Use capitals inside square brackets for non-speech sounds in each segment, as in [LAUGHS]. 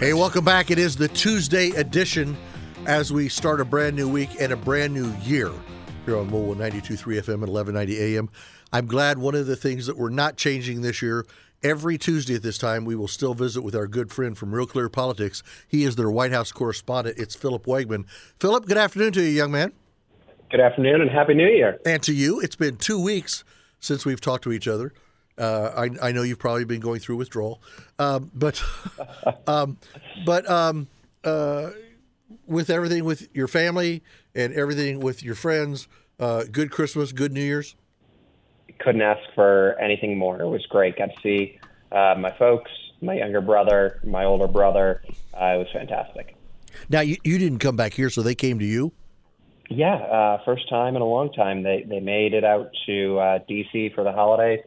Hey, welcome back. It is the Tuesday edition as we start a brand new week and a brand new year here on Mobile 92.3 FM and 1190 AM. I'm glad one of the things that we're not changing this year, every Tuesday at this time, we will still visit with our good friend from Real Clear Politics. He is their White House correspondent. It's Philip Wegmann. Philip, good afternoon to you, young man. Good afternoon and Happy New Year. And to you. It's been two weeks since we've talked to each other. Uh, I, I, know you've probably been going through withdrawal, um, but [LAUGHS] um, but um, uh, with everything with your family and everything with your friends, uh, good Christmas, good New Year's. Couldn't ask for anything more. It was great. Got to see uh, my folks, my younger brother, my older brother. Uh, it was fantastic. Now you, you didn't come back here, so they came to you. Yeah, uh, first time in a long time. They they made it out to D.C. for the holidays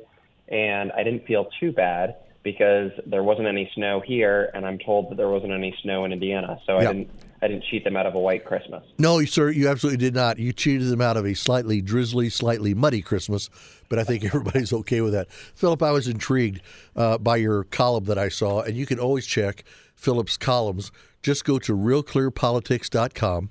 and I didn't feel too bad because there wasn't any snow here, and I'm told that there wasn't any snow in Indiana, so I didn't. I didn't cheat them out of a white Christmas. No, sir, you absolutely did not. You cheated them out of a slightly drizzly, slightly muddy Christmas, but I think [LAUGHS] everybody's okay with that. Philip, I was intrigued uh, by your column that I saw, and you can always check Philip's columns. Just go to realclearpolitics.com.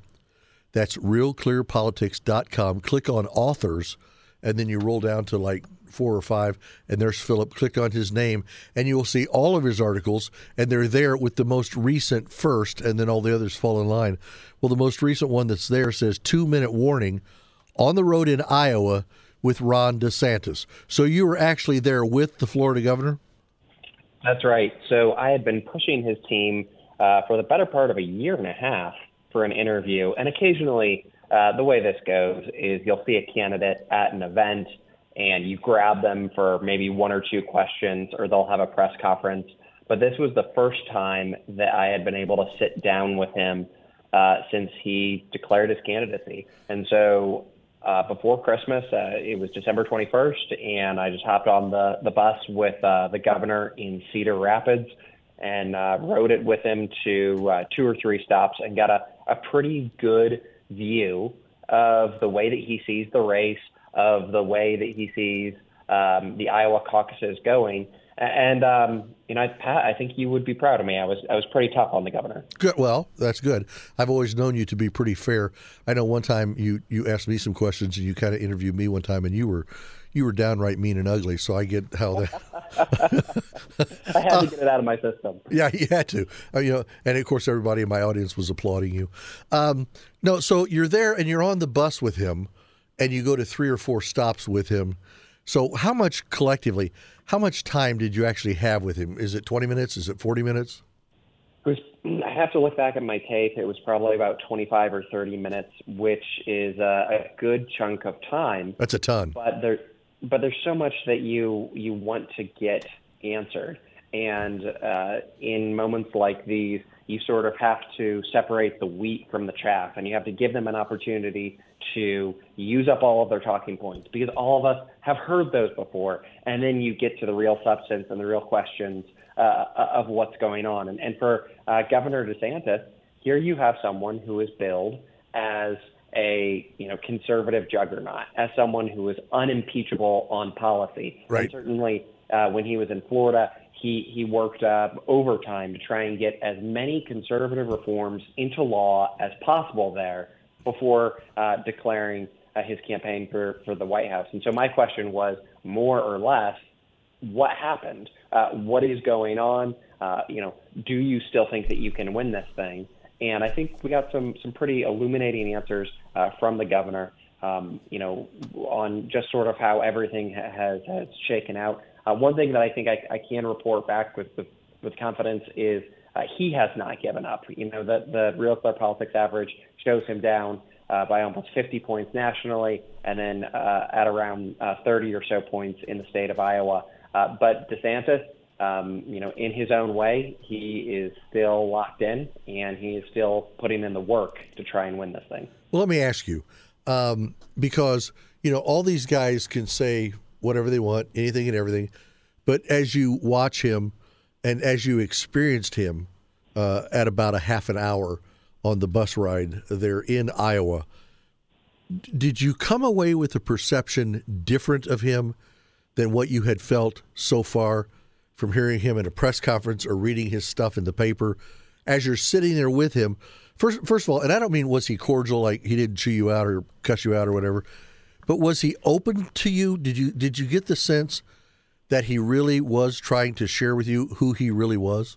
That's realclearpolitics.com. Click on authors, and then you roll down to like four or five, and there's Philip. Click on his name, and you will see all of his articles, and they're there with the most recent first, and then all the others fall in line. Well, the most recent one that's there says two minute warning on the road in Iowa with Ron DeSantis. So you were actually there with the Florida governor? That's right. So I had been pushing his team uh, for the better part of a year and a half for an interview, and occasionally. Uh, the way this goes is you'll see a candidate at an event and you grab them for maybe one or two questions, or they'll have a press conference. But this was the first time that I had been able to sit down with him uh, since he declared his candidacy. And so uh, before Christmas, uh, it was December 21st, and I just hopped on the, the bus with uh, the governor in Cedar Rapids and uh, rode it with him to uh, two or three stops and got a, a pretty good view of the way that he sees the race, of the way that he sees um, the Iowa caucuses going. And um, you know, Pat, I think you would be proud of me. I was I was pretty tough on the governor. Good. Well, that's good. I've always known you to be pretty fair. I know one time you you asked me some questions and you kind of interviewed me one time, and you were you were downright mean and ugly. So I get how that. [LAUGHS] I had to get it out of my system. [LAUGHS] Yeah, you had to. Uh, you know, and of course, everybody in my audience was applauding you. Um, no, so you're there and you're on the bus with him and you go to three or four stops with him. So, how much collectively, how much time did you actually have with him? Is it 20 minutes? Is it 40 minutes? It was, I have to look back at my tape. It was probably about 25 or 30 minutes, which is a, a good chunk of time. That's a ton. But there, but there's so much that you you want to get answered, and uh, in moments like these, you sort of have to separate the wheat from the chaff, and you have to give them an opportunity to use up all of their talking points because all of us have heard those before. And then you get to the real substance and the real questions uh, of what's going on. And, and for uh, Governor DeSantis, here you have someone who is billed as a you know conservative juggernaut, as someone who is unimpeachable on policy. Right. And certainly, uh, when he was in Florida, he he worked uh, overtime to try and get as many conservative reforms into law as possible there before uh, declaring uh, his campaign for, for the White House. And so my question was more or less, what happened? Uh, what is going on? Uh, you know, do you still think that you can win this thing? And I think we got some some pretty illuminating answers uh, from the governor. Um, you know, on just sort of how everything has has shaken out. Uh, one thing that I think I, I can report back with with, with confidence is uh, he has not given up. You know, the, the Real Clear Politics average shows him down uh, by almost 50 points nationally, and then uh, at around uh, 30 or so points in the state of Iowa. Uh, but DeSantis, um, you know, in his own way, he is still locked in, and he is still putting in the work to try and win this thing. Well, let me ask you, um, because you know all these guys can say whatever they want, anything and everything, but as you watch him and as you experienced him uh, at about a half an hour on the bus ride there in Iowa, did you come away with a perception different of him than what you had felt so far from hearing him at a press conference or reading his stuff in the paper? as you're sitting there with him. First, first of all, and I don't mean was he cordial, like he didn't chew you out or cuss you out or whatever, but was he open to you? Did you did you get the sense that he really was trying to share with you who he really was?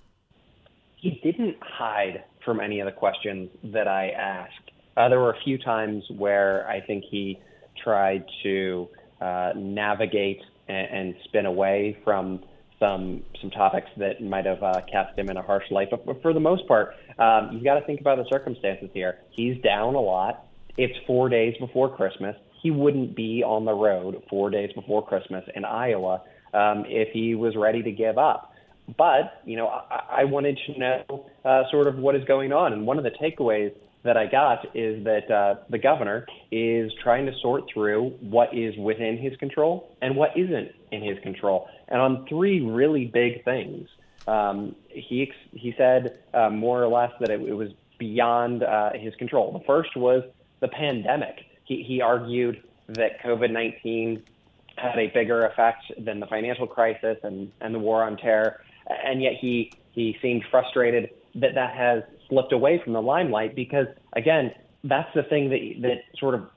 He didn't hide from any of the questions that I asked. Uh, there were a few times where I think he tried to uh, navigate and, and, spin away from some some topics that might have uh, cast him in a harsh light. But, for the most part, um, you've got to think about the circumstances here. He's down a lot. It's four days before Christmas. He wouldn't be on the road four days before Christmas in Iowa um, if he was ready to give up. But you know, I, I wanted to know uh, sort of what is going on, and one of the takeaways that I got is that uh, the governor is trying to sort through what is within his control and what isn't in his control. And on three really big things, um, he he said uh, more or less that it, it was beyond uh, his control. The first was the pandemic. He, he argued that COVID 19 had a bigger effect than the financial crisis and, and the war on terror. And yet he, he seemed frustrated that that has slipped away from the limelight because, again, that's the thing that, that sort of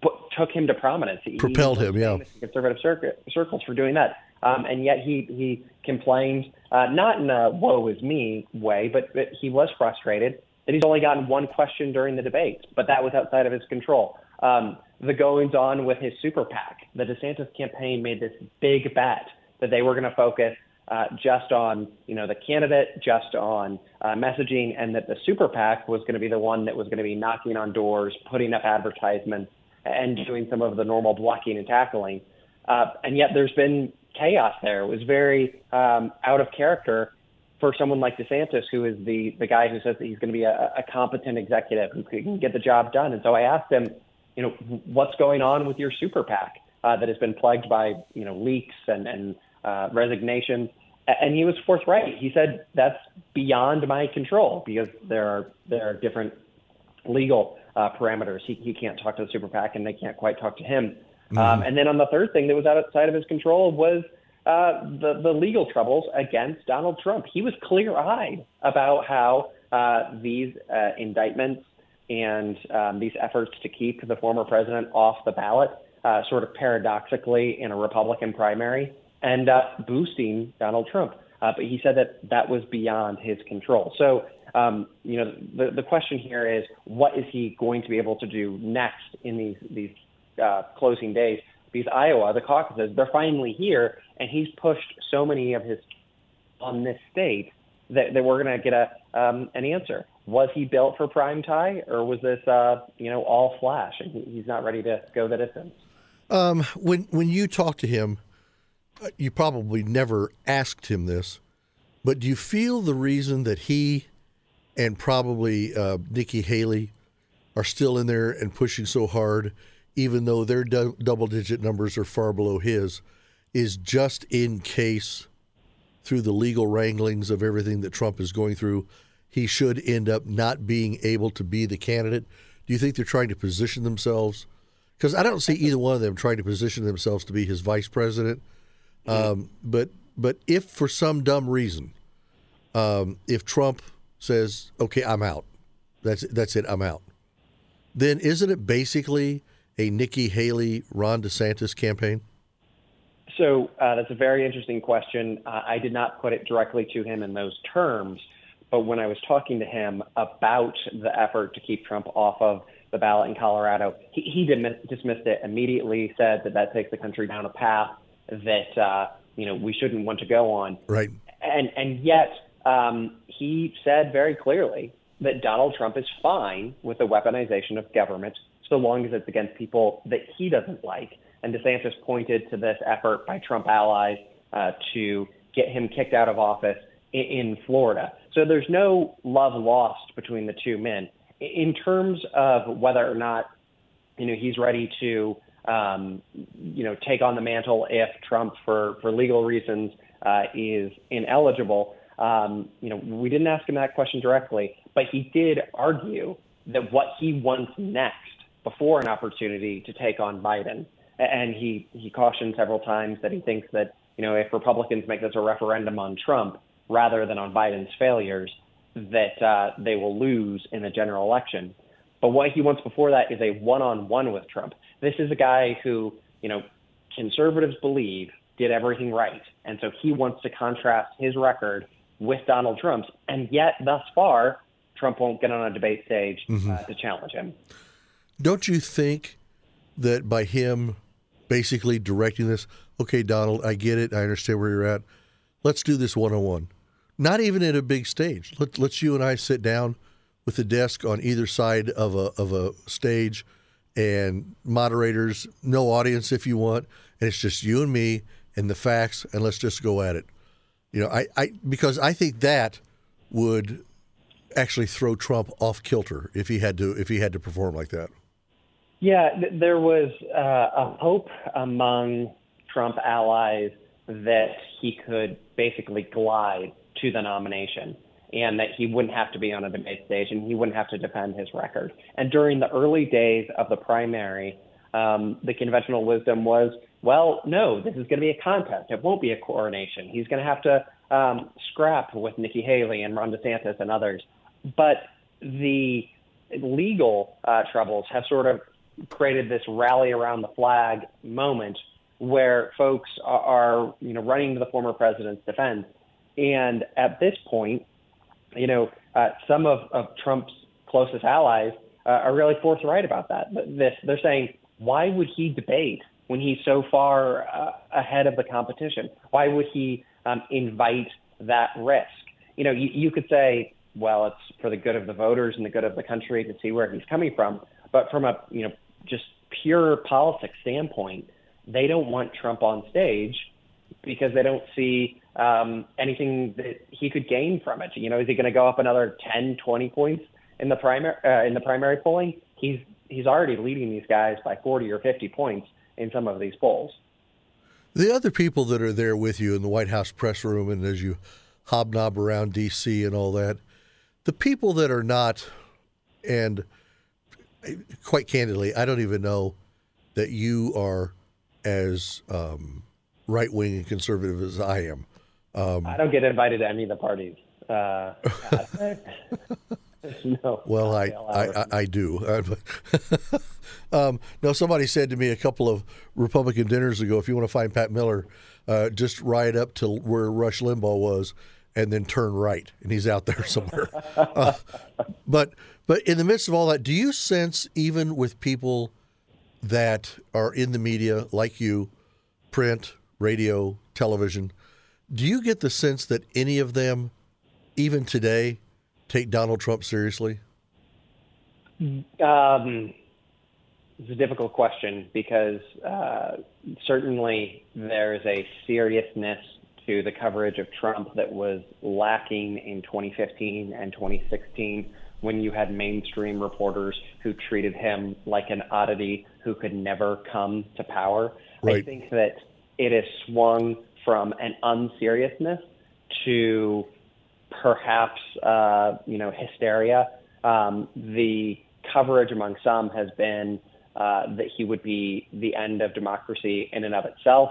put, took him to prominence. Propelled him, yeah. Conservative circuit, circles for doing that. Um, and yet he, he complained, uh, not in a woe is me way, but, but he was frustrated that he's only gotten one question during the debate, but that was outside of his control. Um, the goings on with his super PAC. The DeSantis campaign made this big bet that they were going to focus uh, just on you know the candidate, just on uh, messaging, and that the super PAC was going to be the one that was going to be knocking on doors, putting up advertisements, and doing some of the normal blocking and tackling. Uh, and yet there's been chaos there. It was very um, out of character for someone like DeSantis, who is the the guy who says that he's going to be a, a competent executive who can get the job done. And so I asked him you know, what's going on with your super PAC uh, that has been plagued by, you know, leaks and, and uh, resignation. And he was forthright. He said that's beyond my control because there are there are different legal uh, parameters. He, he can't talk to the super PAC and they can't quite talk to him. Mm-hmm. Um, and then on the third thing that was outside of his control was uh, the the legal troubles against Donald Trump. He was clear eyed about how uh, these uh, indictments and um, these efforts to keep the former president off the ballot, uh, sort of paradoxically in a Republican primary, end up boosting Donald Trump. Uh, but he said that that was beyond his control. So, um, you know, the, the question here is, what is he going to be able to do next in these these uh, closing days? Because Iowa, the caucuses, they're finally here, and he's pushed so many of his on this state that, that we're going to get a um, an answer was he built for prime time, or was this, uh, you know, all flash, and he's not ready to go the distance? Um, when when you talk to him, uh, you probably never asked him this, but do you feel the reason that he and probably uh, Nikki Haley are still in there and pushing so hard, even though their du- double-digit numbers are far below his, is just in case through the legal wranglings of everything that Trump is going through he should end up not being able to be the candidate? Do you think they're trying to position themselves? Because I don't see either one of them trying to position themselves to be his vice president. Um, but but if for some dumb reason, um, if Trump says, "Okay, I'm out," that's that's it, I'm out, then isn't it basically a Nikki Haley, Ron DeSantis campaign? So uh, that's a very interesting question. Uh, I did not put it directly to him in those terms. But when I was talking to him about the effort to keep Trump off of the ballot in Colorado, he, he dismissed it immediately, said that that takes the country down a path that uh, you know we shouldn't want to go on. Right. And and yet um, he said very clearly that Donald Trump is fine with the weaponization of government so long as it's against people that he doesn't like. And DeSantis pointed to this effort by Trump allies uh, to get him kicked out of office in, Florida. So there's no love lost between the two men. In terms of whether or not, you know, he's ready to, um, you know, take on the mantle if Trump, for for legal reasons, uh, is ineligible. Um, you know, we didn't ask him that question directly, but he did argue that what he wants next before an opportunity to take on Biden, and he he cautioned several times that he thinks that you know if Republicans make this a referendum on Trump, rather than on Biden's failures, that uh, they will lose in the general election. But what he wants before that is a one-on-one with Trump. This is a guy who, you know, conservatives believe did everything right, and so he wants to contrast his record with Donald Trump's, and yet thus far, Trump won't get on a debate stage mm-hmm. uh, to challenge him. Don't you think that by him basically directing this, okay, Donald, I get it, I understand where you're at. Let's do this one on one. Not even at a big stage. Let, let's you and I sit down with a desk on either side of a of a stage, and moderators, no audience if you want, and it's just you and me and the facts, and let's just go at it. You know, I, I because I think that would actually throw Trump off kilter if he had to if he had to perform like that. Yeah, th- there was uh, a hope among Trump allies that he could basically glide to the nomination and that he wouldn't have to be on a debate stage and he wouldn't have to defend his record. And during the early days of the primary, um, the conventional wisdom was, well, no, this is going to be a contest. It won't be a coronation. He's going to have to um, scrap with Nikki Haley and Ron DeSantis and others. But the legal uh, troubles have sort of created this rally around the flag moment where folks are, are you know running to the former president's defense. And at this point, you know, uh, some of, of Trump's closest allies uh, are really forthright about that. This, they're saying, why would he debate when he's so far uh, ahead of the competition? Why would he um, invite that risk? You know, you, you could say, well, it's for the good of the voters and the good of the country to see where he's coming from. But from a you know just pure politics standpoint, they don't want Trump on stage because they don't see um, anything that he could gain from it. You know, is he going to go up another 10, 20 points in the primary uh, in the primary polling? He's he's already leading these guys by 40 or 50 points in some of these polls. The other people that are there with you in the White House press room and as you hobnob around D.C. and all that, the people that are not, and quite candidly, I don't even know that you are as um, right wing and conservative as I am. Um, I don't get invited to any of the parties. Uh, [LAUGHS] no. Well, I, I, I, do. [LAUGHS] um, no, somebody said to me a couple of Republican dinners ago, if you want to find Pat Miller, uh, just ride up to where Rush Limbaugh was and then turn right, and he's out there [LAUGHS] somewhere. uh, but but in the midst of all that, do you sense even with people that are in the media like you, print, radio, television, do you get the sense that any of them, even today, take Donald Trump seriously? Um, it's a difficult question because uh, certainly there's a seriousness to the coverage of Trump that was lacking in 2015 and 2016 when you had mainstream reporters who treated him like an oddity who could never come to power. Right. I think that it has swung from an unseriousness to perhaps uh, you know hysteria. Um, the coverage among some has been uh, that he would be the end of democracy in and of itself,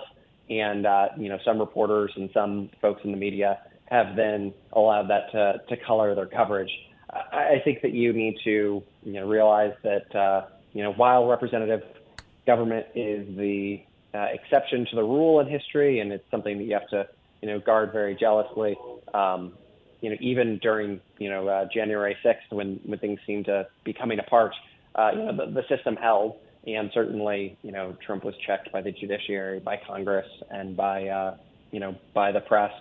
and uh, you know some reporters and some folks in the media have then allowed that to, to color their coverage. I think that you need to you know realize that uh, you know while representative government is the uh, exception to the rule in history, and it's something that you have to you know guard very jealously. Um, you know, even during you know uh, January 6th, when when things seemed to be coming apart, uh, you know, the, the system held, and certainly you know Trump was checked by the judiciary, by Congress, and by uh, you know by the press,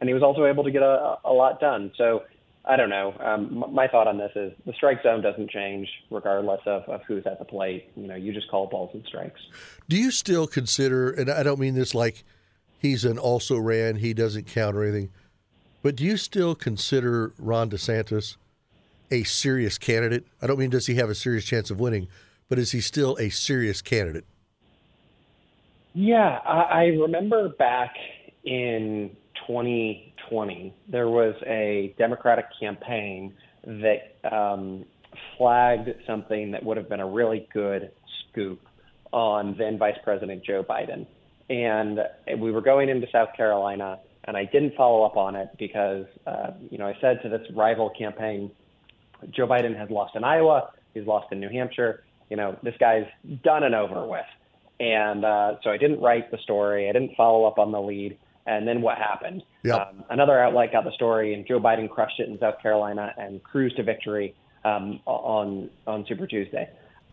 and he was also able to get a, a lot done. So I don't know. Um, my thought on this is the strike zone doesn't change regardless of, of who's at the plate. You know, you just call balls and strikes. Do you still consider, and I don't mean this like he's an also ran, he doesn't count or anything, but do you still consider Ron DeSantis a serious candidate? I don't mean does he have a serious chance of winning, but is he still a serious candidate? Yeah, I, I remember back in 2020, there was a Democratic campaign that um, flagged something that would have been a really good scoop on then Vice President Joe Biden. And we were going into South Carolina, and I didn't follow up on it because, uh, you know, I said to this rival campaign, Joe Biden has lost in Iowa, he's lost in New Hampshire. You know, this guy's done and over with. And uh, so I didn't write the story. I didn't follow up on the lead. And then what happened? Yep. Um, another outlet got the story, and Joe Biden crushed it in South Carolina and cruised to victory um, on on Super Tuesday.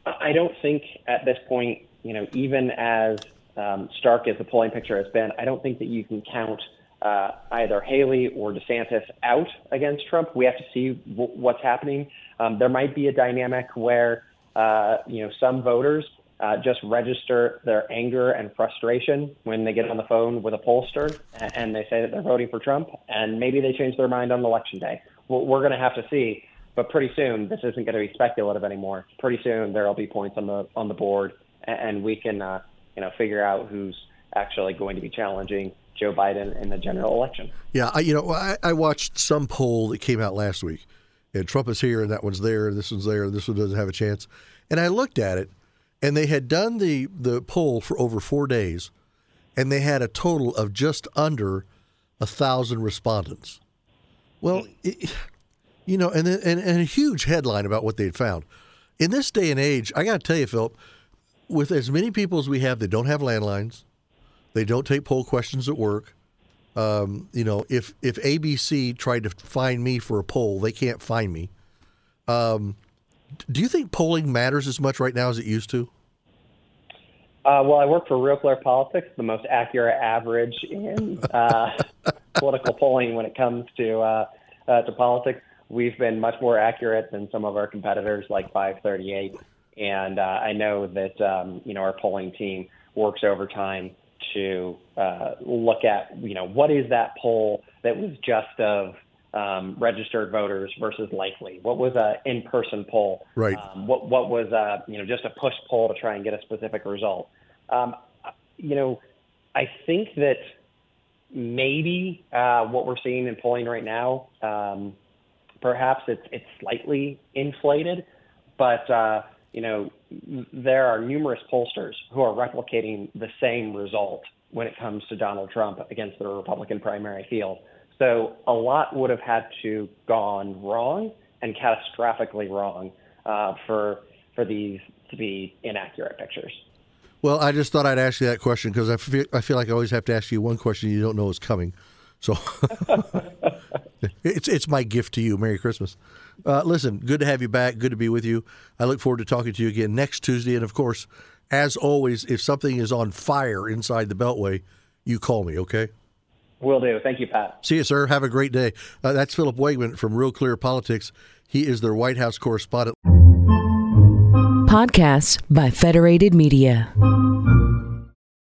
I don't think at this point, you know, even as um, stark as the polling picture has been, I don't think that you can count uh, either Haley or DeSantis out against Trump. We have to see w- what's happening. Um, there might be a dynamic where uh, you know some voters uh, just register their anger and frustration when they get on the phone with a pollster and they say that they're voting for Trump, and maybe they change their mind on election day. Well, we're going to have to see. But pretty soon, this isn't going to be speculative anymore. Pretty soon, there will be points on the on the board, and we can uh, you know figure out who's actually going to be challenging Joe Biden in the general election. Yeah, I, you know, I, I watched some poll that came out last week, and Trump is here, and that one's there, and this one's there, and this one doesn't have a chance. And I looked at it, and they had done the the poll for over four days, and they had a total of just under a thousand respondents. Well, it, you know, and, and and a huge headline about what they'd found. In this day and age, I got to tell you, Philip, with as many people as we have that don't have landlines, they don't take poll questions at work. Um, you know, if if ABC tried to find me for a poll, they can't find me. Um, do you think polling matters as much right now as it used to? Uh, well, I work for Real Clear Politics, the most accurate average in uh, [LAUGHS] political polling when it comes to uh, uh, to politics. We've been much more accurate than some of our competitors, like 538. And uh, I know that um, you know our polling team works overtime to uh, look at you know what is that poll that was just of um, registered voters versus likely? What was a in-person poll? Right. Um, what what was a you know just a push poll to try and get a specific result? Um, you know, I think that maybe uh, what we're seeing in polling right now, um, perhaps it's it's slightly inflated, but uh, you know there are numerous pollsters who are replicating the same result when it comes to Donald Trump against the Republican primary field. So a lot would have had to gone wrong and catastrophically wrong uh, for for these to be inaccurate pictures. Well, I just thought I'd ask you that question because I feel, I feel like I always have to ask you one question you don't know is coming. So [LAUGHS] it's it's my gift to you. Merry Christmas. Uh, listen, good to have you back. Good to be with you. I look forward to talking to you again next Tuesday. And of course, as always, if something is on fire inside the Beltway, you call me, okay? Will do. Thank you, Pat. See you, sir. Have a great day. Uh, that's Philip Wegmann from Real Clear Politics. He is their White House correspondent. Podcasts by Federated Media.